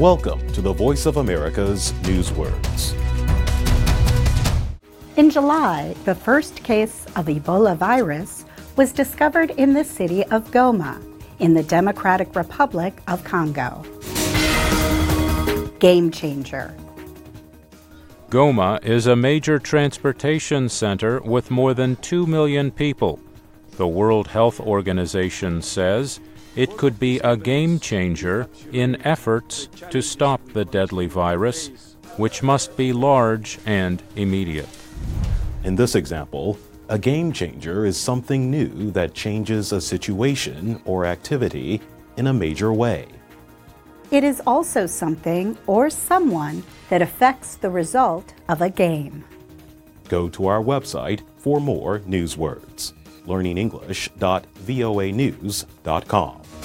Welcome to the Voice of America's Newswords. In July, the first case of Ebola virus was discovered in the city of Goma in the Democratic Republic of Congo. Game changer. Goma is a major transportation center with more than 2 million people. The World Health Organization says it could be a game changer in efforts to stop the deadly virus, which must be large and immediate. In this example, a game changer is something new that changes a situation or activity in a major way. It is also something or someone that affects the result of a game. Go to our website for more news words. learningenglish.voanews.com.